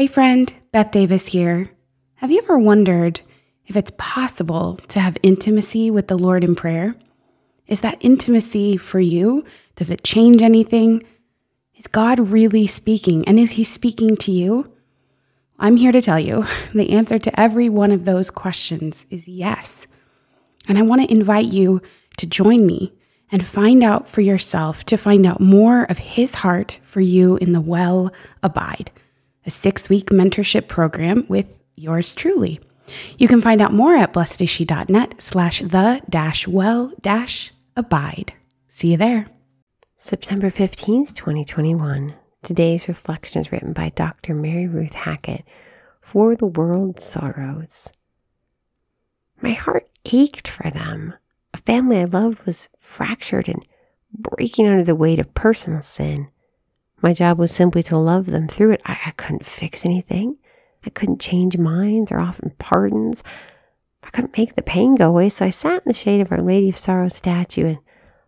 Hey, friend, Beth Davis here. Have you ever wondered if it's possible to have intimacy with the Lord in prayer? Is that intimacy for you? Does it change anything? Is God really speaking? And is He speaking to you? I'm here to tell you the answer to every one of those questions is yes. And I want to invite you to join me and find out for yourself, to find out more of His heart for you in the Well Abide a six week mentorship program with yours truly. You can find out more at blessedshe.net slash the dash well dash abide. See you there. September 15th, 2021. Today's reflection is written by Dr. Mary Ruth Hackett for the world's sorrows. My heart ached for them. A family I loved was fractured and breaking under the weight of personal sin. My job was simply to love them through it. I, I couldn't fix anything. I couldn't change minds or offer pardons. I couldn't make the pain go away, so I sat in the shade of Our Lady of Sorrow statue and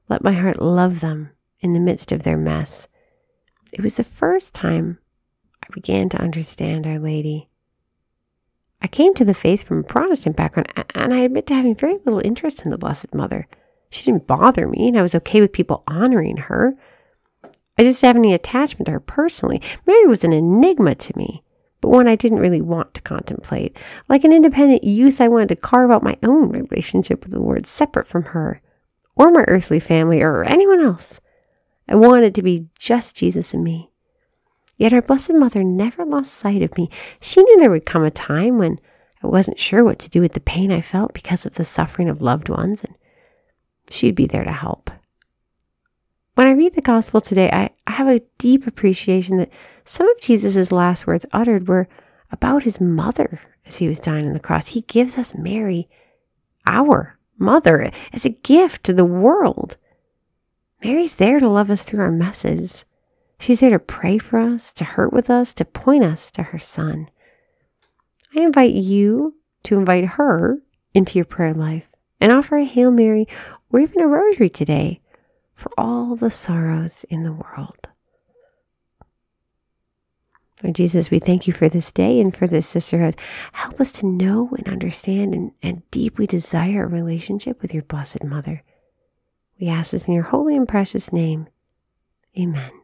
let my heart love them in the midst of their mess. It was the first time I began to understand Our Lady. I came to the faith from a Protestant background, and I admit to having very little interest in the Blessed Mother. She didn't bother me, and I was okay with people honoring her. I just have any attachment to her personally. Mary was an enigma to me, but one I didn't really want to contemplate. Like an independent youth, I wanted to carve out my own relationship with the Lord separate from her, or my earthly family, or anyone else. I wanted to be just Jesus and me. Yet our Blessed Mother never lost sight of me. She knew there would come a time when I wasn't sure what to do with the pain I felt because of the suffering of loved ones, and she'd be there to help. When I read the gospel today, I, I have a deep appreciation that some of Jesus' last words uttered were about his mother as he was dying on the cross. He gives us Mary, our mother, as a gift to the world. Mary's there to love us through our messes. She's there to pray for us, to hurt with us, to point us to her son. I invite you to invite her into your prayer life and offer a Hail Mary or even a rosary today for all the sorrows in the world. Lord Jesus, we thank you for this day and for this sisterhood. Help us to know and understand and, and deeply desire a relationship with your Blessed Mother. We ask this in your holy and precious name. Amen.